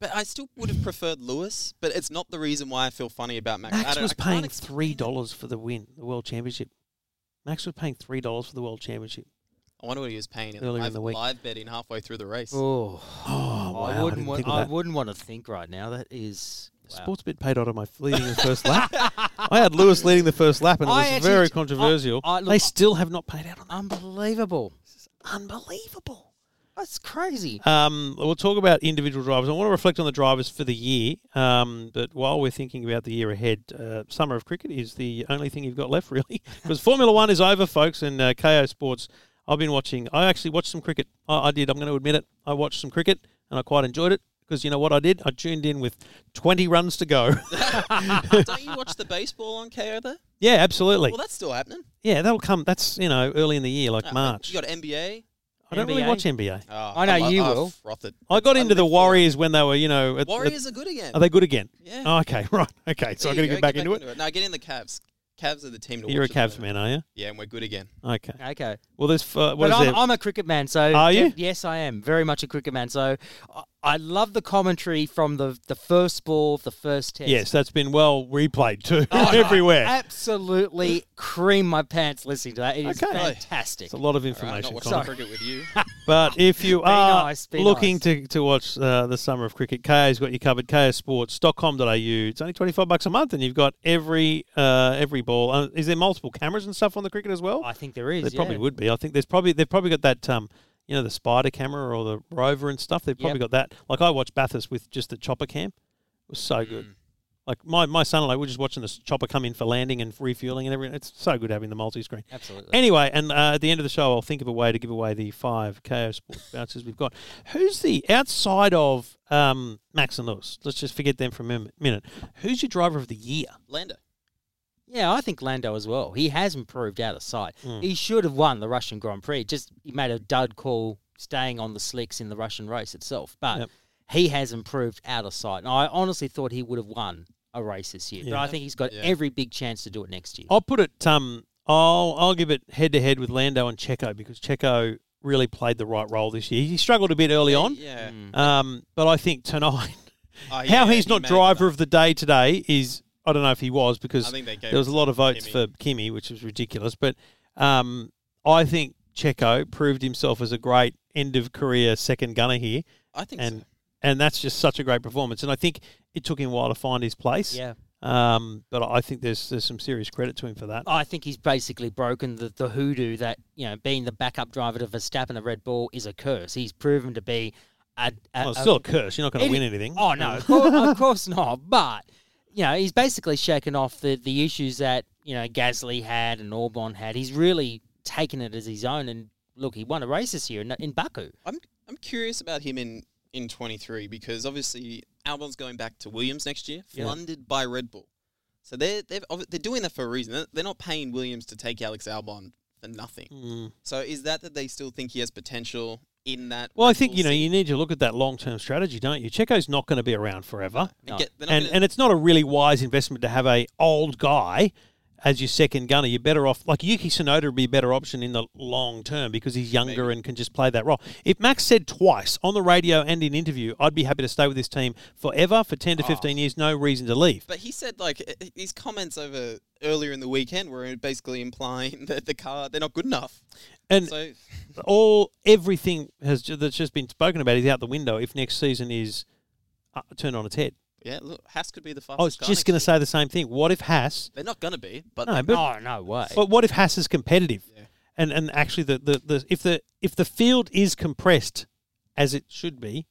but I still would have preferred Lewis. But it's not the reason why I feel funny about Max. I Max was paying three dollars for the win, the world championship. Max was paying three dollars for the world championship. I wonder what he was paying in Earlier in the week. live betting halfway through the race. Oh, Oh, wow! I wouldn't didn't want. I wouldn't want to think right now. That is wow. Sportsbet paid out of my leading the first lap. I had Lewis leading the first lap, and it I was actually- very controversial. I- look, they still have not paid out on that. unbelievable. Unbelievable. That's crazy. Um, we'll talk about individual drivers. I want to reflect on the drivers for the year. Um, but while we're thinking about the year ahead, uh, summer of cricket is the only thing you've got left, really, because Formula One is over, folks, and uh, Kayo Sports. I've been watching. I actually watched some cricket. I, I did. I'm going to admit it. I watched some cricket, and I quite enjoyed it. Because you know what I did? I tuned in with 20 runs to go. Don't you watch the baseball on Kayo there? yeah, absolutely. Well, that's still happening. Yeah, that'll come. That's you know early in the year, like Ah, March. You got NBA. I don't really NBA. watch NBA. Oh, I know I'm- you I will. froth it. I got I into the for it. Warriors when they were, you know, at, at- Warriors are good again. are they good again? Yeah. Oh, okay, right. Okay, so There I'm going to get back into it. No, get in the Cavs. Cavs are the team to You're a watch at the Cavs moment. man, are you? Yeah, and we're good again. Okay. Okay. Well, there's uh, what but is I'm, there? I'm a cricket man, so Are you? yes, I am very much a cricket man. So I, I love the commentary from the the first ball of the first test. yes, that's been well replayed too, Oh, everywhere. Absolutely cream my pants listening to that. It is Okay. fantastic. It's a lot of All right, I'm information. not watching cricket with you. But if you are nice, looking nice. to, to watch uh, the summer of cricket, Kayo's got you covered. Kayosports.com.au. It's only twenty five bucks a month, and you've got every uh, every ball. Uh, is there multiple cameras and stuff on the cricket as well? I think there is. There probably would be. I think there's probably they've probably got that um you know the spider camera or the rover and stuff. They've probably Yep. got that. Like I watched Bathurst with just the chopper cam. It was so good. Mm. Like my, my son and I were just watching this chopper come in for landing and refueling and everything. It's so good having the multi screen. Absolutely. Anyway, and uh, at the end of the show, I'll think of a way to give away the five Kayo Sports vouchers we've got. Who's the outside of um, Max and Lewis? Let's just forget them for a minute. Who's your driver of the year? Lando. Yeah, I think Lando as well. He has improved out of sight. Mm. He should have won the Russian Grand Prix. Just he made a dud call staying on the slicks in the Russian race itself. But Yep. he has improved out of sight. And I honestly thought he would have won a race this year. But I think he's got Yeah. every big chance to do it next year. I'll put it. Um, I'll I'll give it head to head with Lando and Checo because Checo really played the right role this year. He struggled a bit early on, Yeah. Mm. um, but I think tonight, Oh, how he's he not made driver that. of the day today is I don't know if he was I because think they gave there was a lot of votes Kimi. for Kimi, which was ridiculous. But um, I think Checo proved himself as a great end of career second gunner here, I think and so. and that's just such a great performance. And I think it took him a while to find his place. Yeah. Um, but I think there's there's some serious credit to him for that. I think he's basically broken the, the hoodoo that, you know, being the backup driver to Verstappen at Red Bull is a curse. He's proven to be a, a, Well, it's a- still a curse. You're not going to win anything. Oh no, of course, of course not. But you know, he's basically shaken off the, the issues that you know Gasly had and Albon had. He's really taken it as his own. And look, he won a race this year in, in Baku. I'm I'm curious about him in in 23 because obviously Albon's going back to Williams next year, Yeah. funded by Red Bull. So they're they're they're doing that for a reason. They're- They're not paying Williams to take Alex Albon for nothing. Mm. So is that that they still think he has potential in that? Well, I think you know you need to look at that long term strategy, don't you? Checo's not going to be around forever, And No. and gonna- and it's not a really wise investment to have a old guy as your second gunner. You're better off like Yuki Tsunoda would be a better option in the long term because he's younger Maybe. and can just play that role. If Max said twice on the radio and in interview, I'd be happy to stay with this team forever for ten to Oh. fifteen years, no reason to leave. But he said like eh, eh, his comments over earlier in the weekend were basically implying that the car they're not good enough. And So all everything has that's just been spoken about is out the window if next season is uh, turned on its head. Yeah, look, Haas could be the fastest. I was car just next going to year. say the same thing. What if Haas? they're not going to be, but No, but no, no way. But what if Haas is competitive? Yeah. And and actually the, the, the if the if the field is compressed as it should be,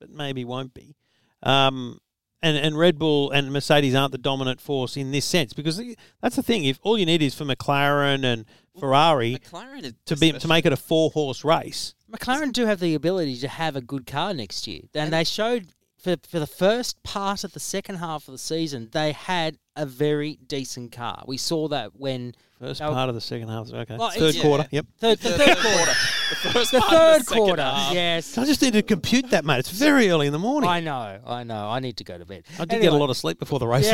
but maybe won't be, um, and and Red Bull and Mercedes aren't the dominant force in this sense because that's the thing. If all you need is for McLaren and Ferrari McLaren is to be to make it a four horse race, McLaren do have the ability to have a good car next year, and they showed for for the first part of the second half of the season they had a very decent car. We saw that when first No. part of the second half. Okay, Well, third it's- quarter. Yep. third, the The third third quarter, The first the part of third the quarter, half. yes. I just need to compute that, mate. It's very early in the morning. I I, know, I know. I need to go to bed. I did get a lot of sleep before the race.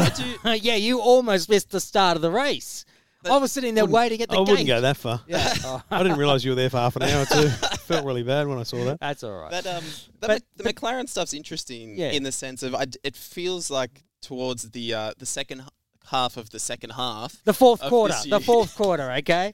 Yeah, yeah, you almost missed the start of the race. I was sitting there waiting at the I wouldn't go that far. Yeah, oh, I didn't realise you were there for half an hour too. Felt really bad when I saw that. that's all right. That um, that But- Mc- the McLaren stuff's interesting Yeah. in the sense of I d it feels like towards the uh, the second h- half of the second half the fourth of quarter, this the year. fourth quarter. Okay,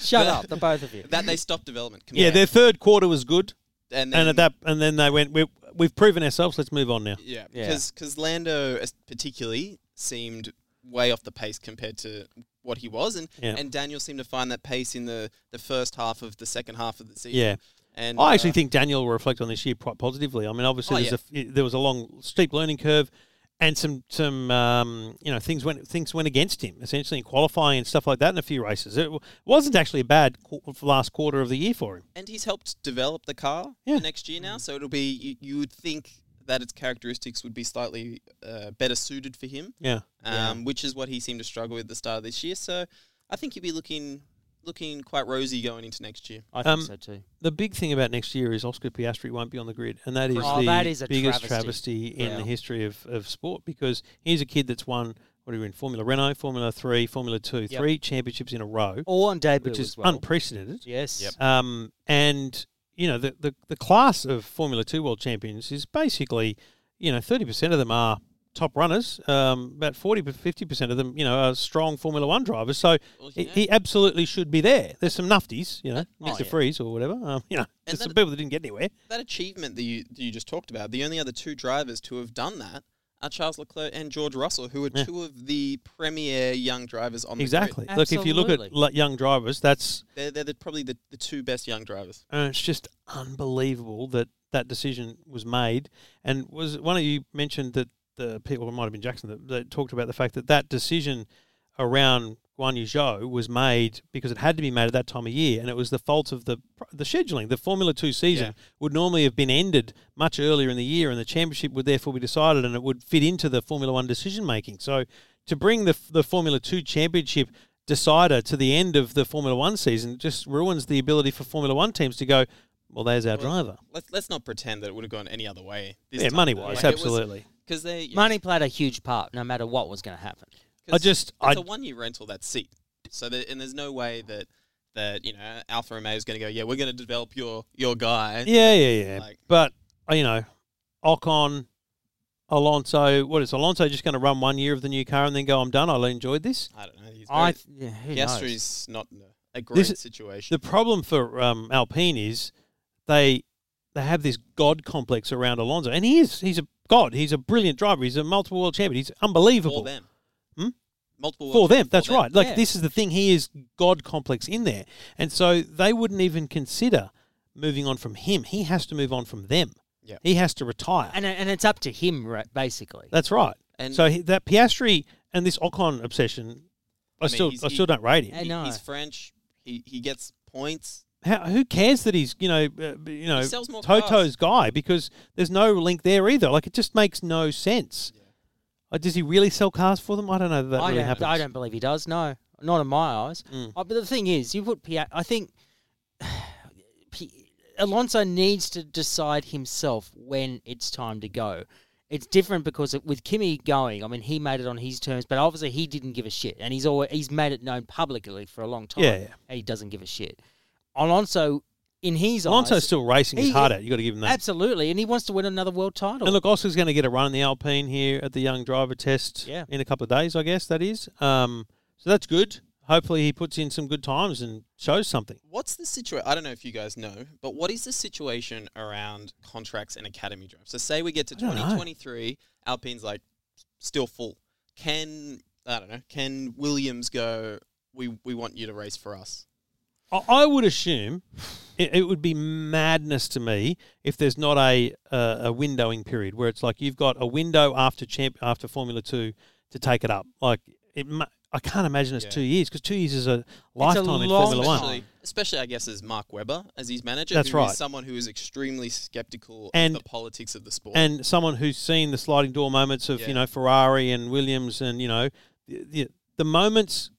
shut The- up, the both of you. that they stopped development. Yeah, completely. their third quarter was good, and then and at that, and then they went. We, we've proven ourselves. Let's move on now. yeah, Yeah. because because Lando es- particularly seemed way off the pace compared to what he was, and Yeah. and Daniel seemed to find that pace in the the first half of the second half of the season. Yeah, and I actually uh, think Daniel will reflect on this year quite positively. I mean, obviously, Oh, there's a there was a long, steep learning curve, and some some um, you know things went things went against him essentially in qualifying and stuff like that in a few races. It wasn't actually a bad qu- last quarter of the year for him. and he's helped develop the car Yeah. for next year now. So it'll be you, you would think that its characteristics would be slightly uh, better suited for him, Yeah, um, which is what he seemed to struggle with at the start of this year. So I think he'd be looking looking quite rosy going into next year. I think Um, so too. the big thing about next year is Oscar Piastri won't be on the grid, and that is Oh, the that is a biggest travesty. travesty, in Yeah. the history of, of sport because he's a kid that's won what are we in Formula Renault, Formula Three, Formula Two, Yep. three championships in a row, All on debut which is as well. unprecedented. yes. Yep. Um, and you know the, the the class of Formula Two world champions is basically, you know, thirty percent of them are top runners. Um, about 40 to fifty percent of them, you know, are strong Formula One drivers. So Well, he, he absolutely should be there. There's some nufties, you know, Oh, Mr. yeah. Freeze or whatever. Um, you know, there's that- some people that didn't get anywhere. that achievement that you that you just talked about, the only other two drivers to have done that are Charles Leclerc and George Russell, who are Yeah. two of the premier young drivers on the grid. Exactly. Look, if you look at young drivers, that's They're, they're the, probably the, the two best young drivers. uh, it's just unbelievable that that decision was made. And was one of you mentioned that the people, it might have been Jackson, that, that talked about the fact that that decision around Guan Yu Zhou was made because it had to be made at that time of year, and it was the fault of the the scheduling. The Formula Two season Yeah. would normally have been ended much earlier in the year, and the championship would therefore be decided, and it would fit into the Formula One decision making. So to bring the the Formula Two championship decider to the end of the Formula One season just ruins the ability for Formula One teams to go. Well, there's our Well, driver. Let's let's not pretend that it would have gone any other way. This Yeah, money wise, Like, was- absolutely. Because they Money played a huge part, no matter what was going to happen. I just- it's I- a one year rental that seat. So there, and there's no way that that you know Alfa Romeo is going to go. Yeah, we're going to develop your your guy. Yeah, yeah, yeah. Like- but you know, Ocon, Alonso. What is Alonso just going to run one year of the new car and then go? I'm done. I enjoyed this. I don't know. He's I very, th- yeah? Piastri's not in a, a great This situation. The problem for um, Alpine is they they have this god complex around Alonso, and he is. He's a god. He's a brilliant driver. He's a multiple world champion. He's unbelievable. for them. Multiple For them, champion that's them. right. Like Yeah. this is the thing. He is god complex in there, and so they wouldn't even consider moving on from him. He has to move on from them. Yeah. He has to retire. and and it's up to him, right, basically. That's right. And so he, that Piastri and this Ocon obsession, I, I mean, still I still don't rate him. He- know. he's French. He he gets points. How, who cares that he's you know uh, you know sells more Toto's guy because there's no link there either. Like it just makes no sense. Does he really sell cars for them? I don't know that, that I really don't. happens. I don't believe he does. No, not in my eyes. Mm. Uh, but the thing is, you put Piat. I think P- Alonso needs to decide himself when it's time to go. It's different because it- with Kimi going, I mean, he made it on his terms, but obviously he didn't give a shit, and he's always he's made it known publicly for a long time. Yeah, yeah. He doesn't give a shit. Alonso, in his Alonso's eyes, still racing his he- heart out. You got to give him that. absolutely, and he wants to win another world title. And look, Oscar's going to get a run in the Alpine here at the Young Driver Test Yeah. in a couple of days, I guess that is. Um, so that's good. Hopefully, he puts in some good times and shows something. What's the situation? I don't know if you guys know, but what is the situation around contracts and academy drives? So say we get to I know. 2023, Alpine's like still full. Can I don't know? Can Williams go? We we want you to race for us. I, I would assume it, it would be madness to me if there's not a, a a windowing period where it's like you've got a window after champ after Formula Two to take it up. Like it, I can't imagine it's Yeah. two years because two years is a lifetime in long Formula One. Especially, especially, I guess, as Mark Webber as his manager. That's who is right. someone who is extremely skeptical And- of the politics of the sport. and someone who's seen the sliding door moments of Yeah. you know Ferrari and Williams and you know the, the, the moments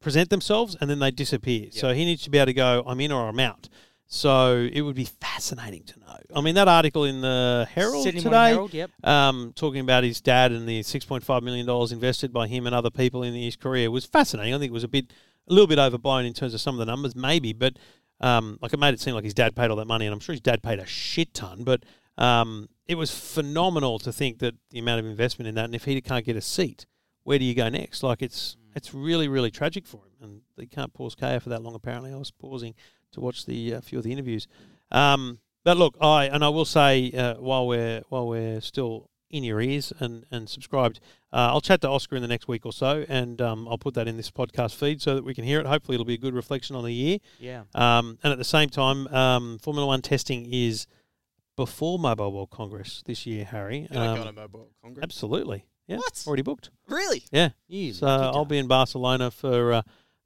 present themselves and then they disappear. So he needs to be able to go, I'm in or I'm out. So it would be fascinating to know. I mean, that article in the Herald Sydney today, Herald, yep. um, talking about his dad and the six point five million dollars invested by him and other people in his career was fascinating. I think it was a bit, a little bit overblown in terms of some of the numbers, maybe, but um, like it made it seem like his dad paid all that money, and I'm sure his dad paid a shit ton. But um, it was phenomenal to think that the amount of investment in that, and if he can't get a seat, where do you go next? Like it's it's really really tragic for him, and they can't pause Kayo for that long. Apparently, I was pausing to watch the uh, few of the interviews. Um, but look, I and I will say uh, while we're while we're still in your ears and and subscribed, uh, I'll chat to Oscar in the next week or so, and um, I'll put that in this podcast feed so that we can hear it. Hopefully, it'll be a good reflection on the year. Yeah. Um, and at the same time, um, Formula One testing is before Mobile World Congress this year, Harry. You're Um, going to Mobile World Congress. absolutely. Yeah. What? Already booked. Really? Yeah. You So I'll be in Barcelona for uh,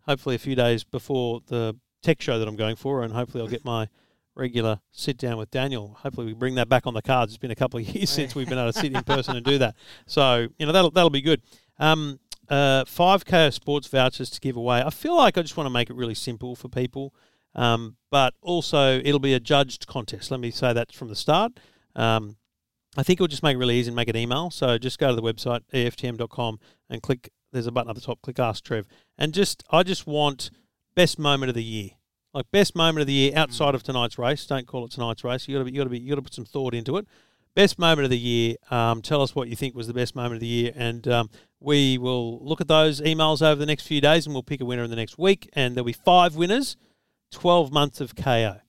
hopefully a few days before the tech show that I'm going for, and hopefully I'll get my regular sit down with Daniel. Hopefully we bring that back on the cards. It's been a couple of years since we've been able to sit in person and do that. So you know that'll that'll be good. Um, uh, 5 Kayo sports vouchers to give away. I feel like I just want to make it really simple for people, um, but also it'll be a judged contest. Let me say that from the start. Um, I think it'll just make it really easy and make it email. So just go to the website eftm.com and click. There's a button at the top. Click Ask Trev, and just I just want best moment of the year, like best moment of the year outside of tonight's race. Don't call it tonight's race. You got to be. You got to be. You got to put some thought into it. Best moment of the year. Um, tell us what you think was the best moment of the year, and um, we will look at those emails over the next few days, and we'll pick a winner in the next week. And there'll be five winners. Twelve months of Kayo.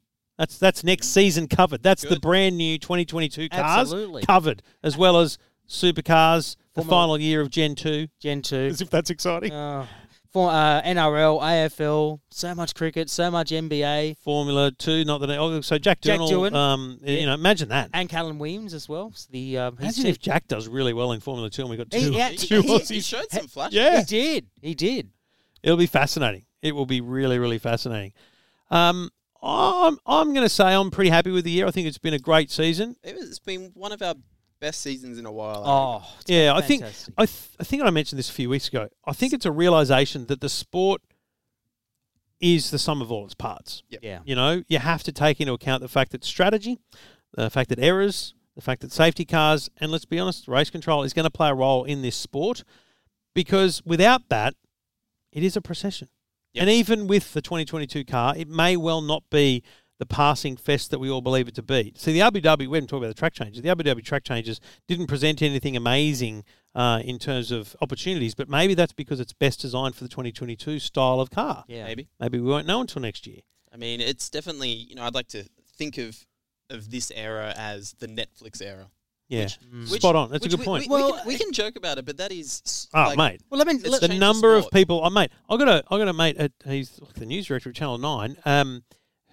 That's that's next season covered. That's the brand new 2022 cars Absolutely. covered, as well as supercars. The Formula- final year of Gen Two. Gen 2. As if that's exciting. Uh, for uh, NRL, AFL, so much cricket, so much NBA, Formula Two, not that. Oh, so Jack Jack Durnall. Doohan. Um, you know, imagine that. and Calan Williams as well. So the um, he's Imagine if Jack does really well in Formula Two, and we got He- two. yeah, He, two he- Aussies. he showed some flashes. Yeah. he did, he did. It'll be fascinating. It will be really, really fascinating. Um, I'm I'm going to say I'm pretty happy with the year. I think it's been a great season. It was, it's been one of our best seasons in a while. I. Oh, it's Yeah, I think. I th- I think I mentioned this a few weeks ago. I think it's a realization that the sport is the sum of all its parts. yeah, You know, you have to take into account the fact that strategy, the fact that errors, the fact that safety cars, and let's be honest, race control is going to play a role in this sport because without that, it is a procession. Yep. And even with the 2022 car, it may well not be the passing fest that we all believe it to be. See, the Abu Dhabi, we haven't talked about the track changes. The Abu Dhabi track changes didn't present anything amazing uh, in terms of opportunities, but maybe that's because it's best designed for the 2022 style of car. Yeah. Maybe. Maybe we won't know until next year. I mean, it's definitely you know I'd like to think of of this era as the Netflix era. Yeah. Which- Mm. Spot on. That's a good we- point. We, we Well, can, we can joke about it, but that is Oh, like, mate. Well, I mean, It's let- the changed the number of sport. people, oh, mate, I got a, I got a mate. At, he's the news director of Channel Nine, um,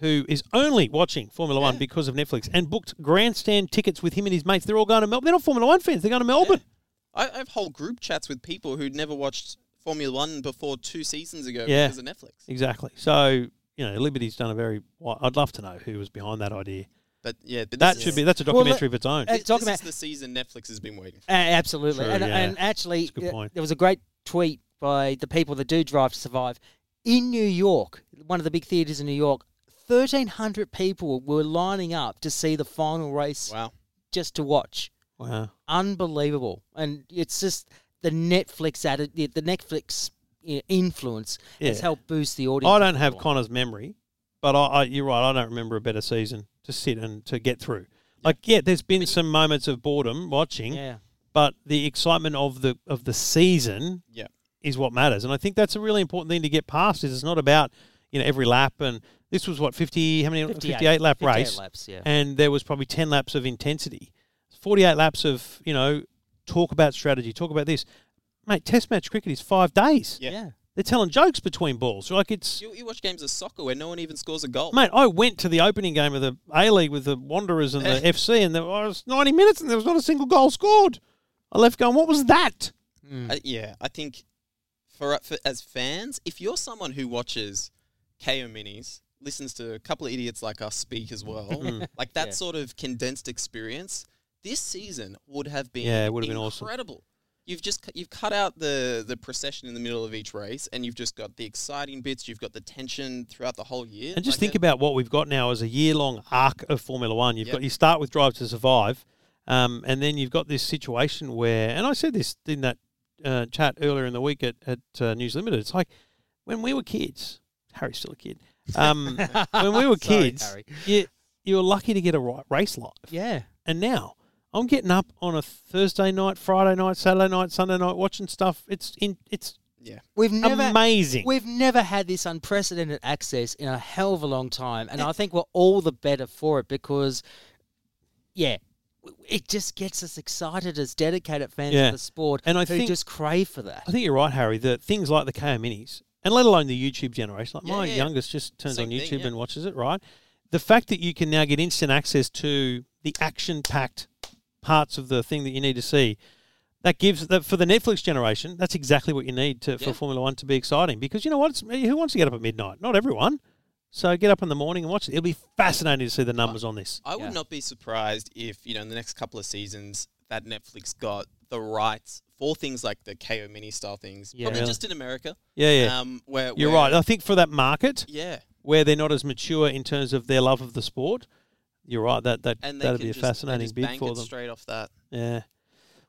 who is only watching Formula One because of Netflix, and booked grandstand tickets with him and his mates. They're all going to Melbourne. They're not Formula One fans. They're going to Melbourne. I, I have whole group chats with people who'd never watched Formula One before two seasons ago Yeah. because of Netflix. Exactly. So you know, Liberty's done a very. I'd love to know who was behind that idea. But yeah, but That should is, be. That's a documentary let- of its own. uh, This, talk about- is the season Netflix has been waiting. for. A- absolutely. True, and, yeah. and actually, That's a uh, there was a great tweet by the people that do Drive to Survive in New York, one of the big theaters in New York. 1,300 people were lining up to see the final race Wow. just to watch. wow. Unbelievable. And it's just the Netflix added, the, the Netflix uh, influence has helped boost the audience. I don't have Conor's memory, but I, I, you're right. I don't remember a better season to sit and to get through. Like, yeah, there's been some moments of boredom watching, Yeah. but the excitement of the of the season Yeah. is what matters. And I think that's a really important thing to get past. Is it's not about you know every lap. And this was what fifty how many 58, 58 lap 58 race, laps, yeah. and there was probably ten laps of intensity, forty eight laps of you know talk about strategy, talk about this. Mate, Test match cricket is five days. Yeah. Yeah. They're telling jokes between balls. Like it's You, you watch games of soccer where no one even scores a goal. Mate, I went to the opening game of the A League with the Wanderers and the FC, and there was 90 minutes, and there was not a single goal scored. I left going, what was that? Mm. Uh, yeah, I think for, for as fans, if you're someone who watches Kayo minis, listens to a couple of idiots like us speak as well, Mm. like that Yeah. sort of condensed experience, this season would have been Yeah, it would have been awesome. incredible. You've just cu- you've cut out the the procession in the middle of each race, and you've just got the exciting bits. You've got the tension throughout the whole year. And just Like think it- about what we've got now as a year long arc of Formula One. You've Yep. got you start with Drive to Survive, um, and then you've got this situation where, and I said this in that uh, chat earlier in the week at, at uh, News Limited, it's like when we were kids, Harry's still a kid. Um, when we were kids, Harry. you, you were lucky to get a right race life. Yeah. And now I'm getting up on a Thursday night, Friday night, Saturday night, Sunday night, watching stuff. It's in. It's yeah, We've never amazing. We've never had this unprecedented access in a hell of a long time, and I think we're all the better for it because, yeah, it just gets us excited as dedicated fans Yeah. of the sport, And I think- just crave for that. I think you're right, Harry. That things like the Kayo Minis, and let alone the YouTube generation. Like Yeah, my yeah. youngest just turns Same on thing, YouTube yeah. and watches it. Right. The fact that you can now get instant access to the action-packed parts of the thing that you need to see. That gives that for the Netflix generation. That's exactly what you need to, for Formula One to be exciting. Because you know what? It's, who wants to get up at midnight? Not everyone. So get up in the morning and watch it. It'll be fascinating to see the numbers on this. I would Yeah. not be surprised if you know in the next couple of seasons that Netflix got the rights for things like the Kayo mini style things, Yeah. probably Really? just in America. Yeah, yeah. Um, where You're right. I think for that market, Yeah, where they're not as mature in terms of their love of the sport, you're right. That that and that'd be a just, fascinating just bid for it them. straight off that. Yeah.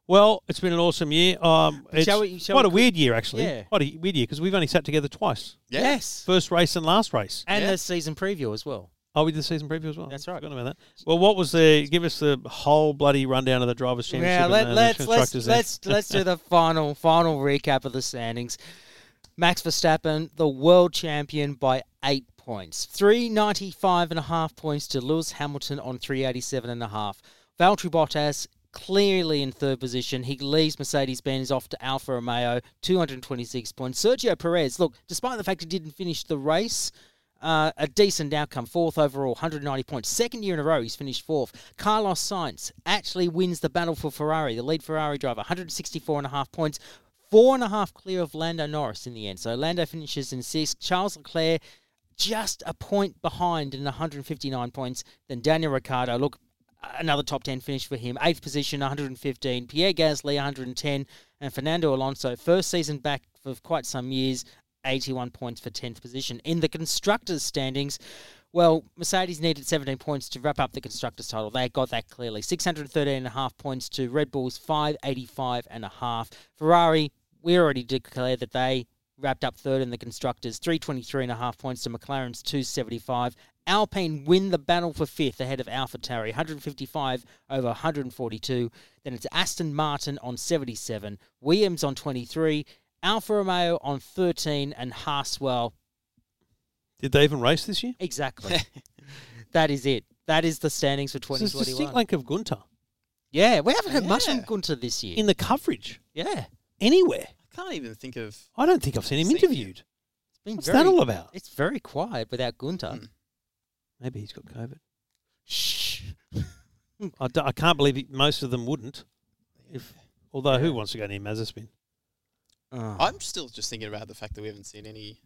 Well, it's been an awesome year. Um, it's Shall we- shall quite we a weird year actually. Yeah. Quite a weird year because we've only sat together twice. Yeah. Yes, First race and last race. and Yeah. the season preview as well. Oh, we did the season preview as well. That's right. Forgotten about that. Well, what was the? Give us the whole bloody rundown of the drivers' championship. Yeah, and let, the- and the let's let's constructors let's let's do the final final recap of the standings. Max Verstappen, the world champion by eight points, three ninety five and a half points to Lewis Hamilton on three eighty seven and a half. Valtteri Bottas clearly in third position. He leaves Mercedes Benz off to Alfa Romeo, two hundred twenty six points. Sergio Perez, look, despite the fact he didn't finish the race. Uh, a decent outcome, fourth overall, 190 points. Second year in a row, he's finished fourth. Carlos Sainz actually wins the battle for Ferrari, the lead Ferrari driver, 164 and a half points, four and a half clear of Lando Norris in the end. So Lando finishes in sixth. Charles Leclerc just a point behind in 159 points. Then Daniel Ricciardo, look, another top 10 finish for him. Eighth position, 115. Pierre Gasly, 110. And Fernando Alonso, first season back for quite some years, 81 points for 10th position. In the constructors' standings, well, Mercedes needed 17 points to wrap up the constructors' title. They got that clearly. 613 and a half points to Red Bull's 585 and a half. Ferrari, we already declared that they wrapped up third in the constructors, 323 and a half points to McLaren's 275. Alpine win the battle for fifth ahead of AlphaTauri, 155 over 142. Then it's Aston Martin on 77, Williams on 23, Alfa Romeo on 13, and Haaswell. Did they even race this year? Exactly. that is it. That is the standings for It's a distinct 2021. link of Gunter yeah, we haven't heard much from Yeah. Gunter this year. in the coverage yeah, anywhere. I can't even think of. I don't think I've seen him Seen him. interviewed. it's been What's very, that all about? It's very quiet without Gunter. Mm. Maybe he's got COVID. Shh. I, can't believe he, most of them wouldn't. If although who wants to go near Mazepin? Oh, I'm still just thinking about the fact that we haven't seen any.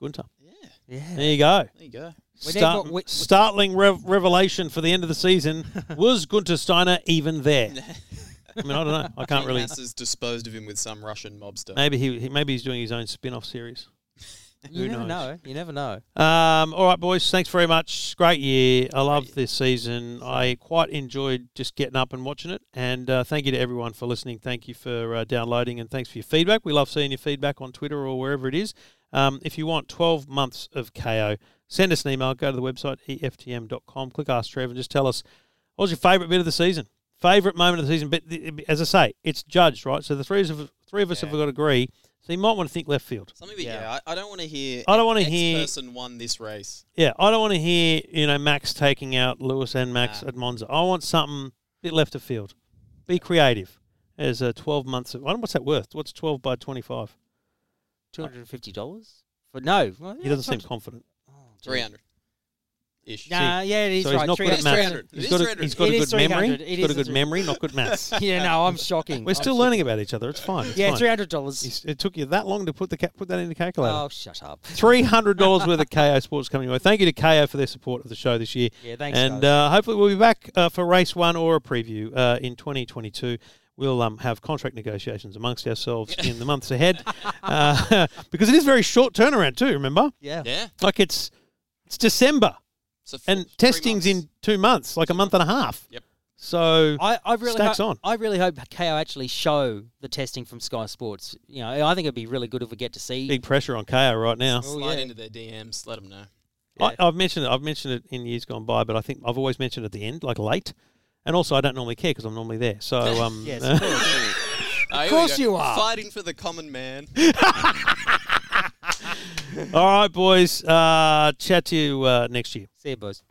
Gunter. Yeah, yeah. There you go. there you go. We Start, never- we- startling rev- revelation for the end of the season. Was Gunter Steiner even there? I mean, I don't know. I can't really. has disposed of him with some Russian mobster. Maybe he, he maybe he's doing his own spin-off series. You Who never knows? know. You never know. Um, all right, boys. Thanks very much. Great year. I loved this season. I quite enjoyed just getting up and watching it. And uh, thank you to everyone for listening. Thank you for uh, downloading and thanks for your feedback. We love seeing your feedback on Twitter or wherever it is. Um, if you want 12 months of Kayo, send us an email. Go to the website eftm.com. Click Ask Trev and just tell us what was your favourite bit of the season, favourite moment of the season. But th- as I say, it's judged, right? So the three of us, three of us Yeah. have got to agree. So you might want to think left field. Something, Yeah. yeah, I, I don't want to hear. I don't wanna hear- person won this race. Yeah, I don't want to hear you know Max taking out Lewis and Max Nah. at Monza. I want something a bit left of field. Be creative. As a twelve months of, I don't what's that worth? What's twelve by twenty five? Two hundred and fifty dollars. But no, well, He doesn't seem confident. Oh, gee. Three hundred ish. Nah, yeah, it is so he's right. not good at maths. 300. He's got a, he's got a good memory. He's got a good 300. memory, not good maths. yeah, no, I'm shocking. We're I'm still shocking. learning about each other. It's fine. It's Yeah, fine. three hundred dollars. It took you that long to put the put that in the calculator. Oh, shut up. Three hundred dollars worth of Kayo Sports coming your way. Thank you to Kayo for their support of the show this year. Yeah, thanks. and uh, hopefully we'll be back uh, for race one or a preview uh, in 2022. We'll um, have contract negotiations amongst ourselves in the months ahead uh, because it is very short turnaround too. Remember, yeah. Yeah. like it's it's December So f- and testing's months. in two months, like a month and a half. Yep. So I, I really Stacks hope, on. I really hope Kayo actually show the testing from Sky Sports. You know, I think it'd be really good if we get to see. big pressure on Kayo right now. Oh, Slide yeah. into their DMs. Let them know. I, I've mentioned it. I've mentioned it in years gone by, but I think I've always mentioned it at the end, like late. And also, I don't normally care because I'm normally there. So, um, Yes, uh, of course. Oh, here we course you are. Fighting for the common man. all right, boys. Uh, chat to you uh, next year. see you, boys.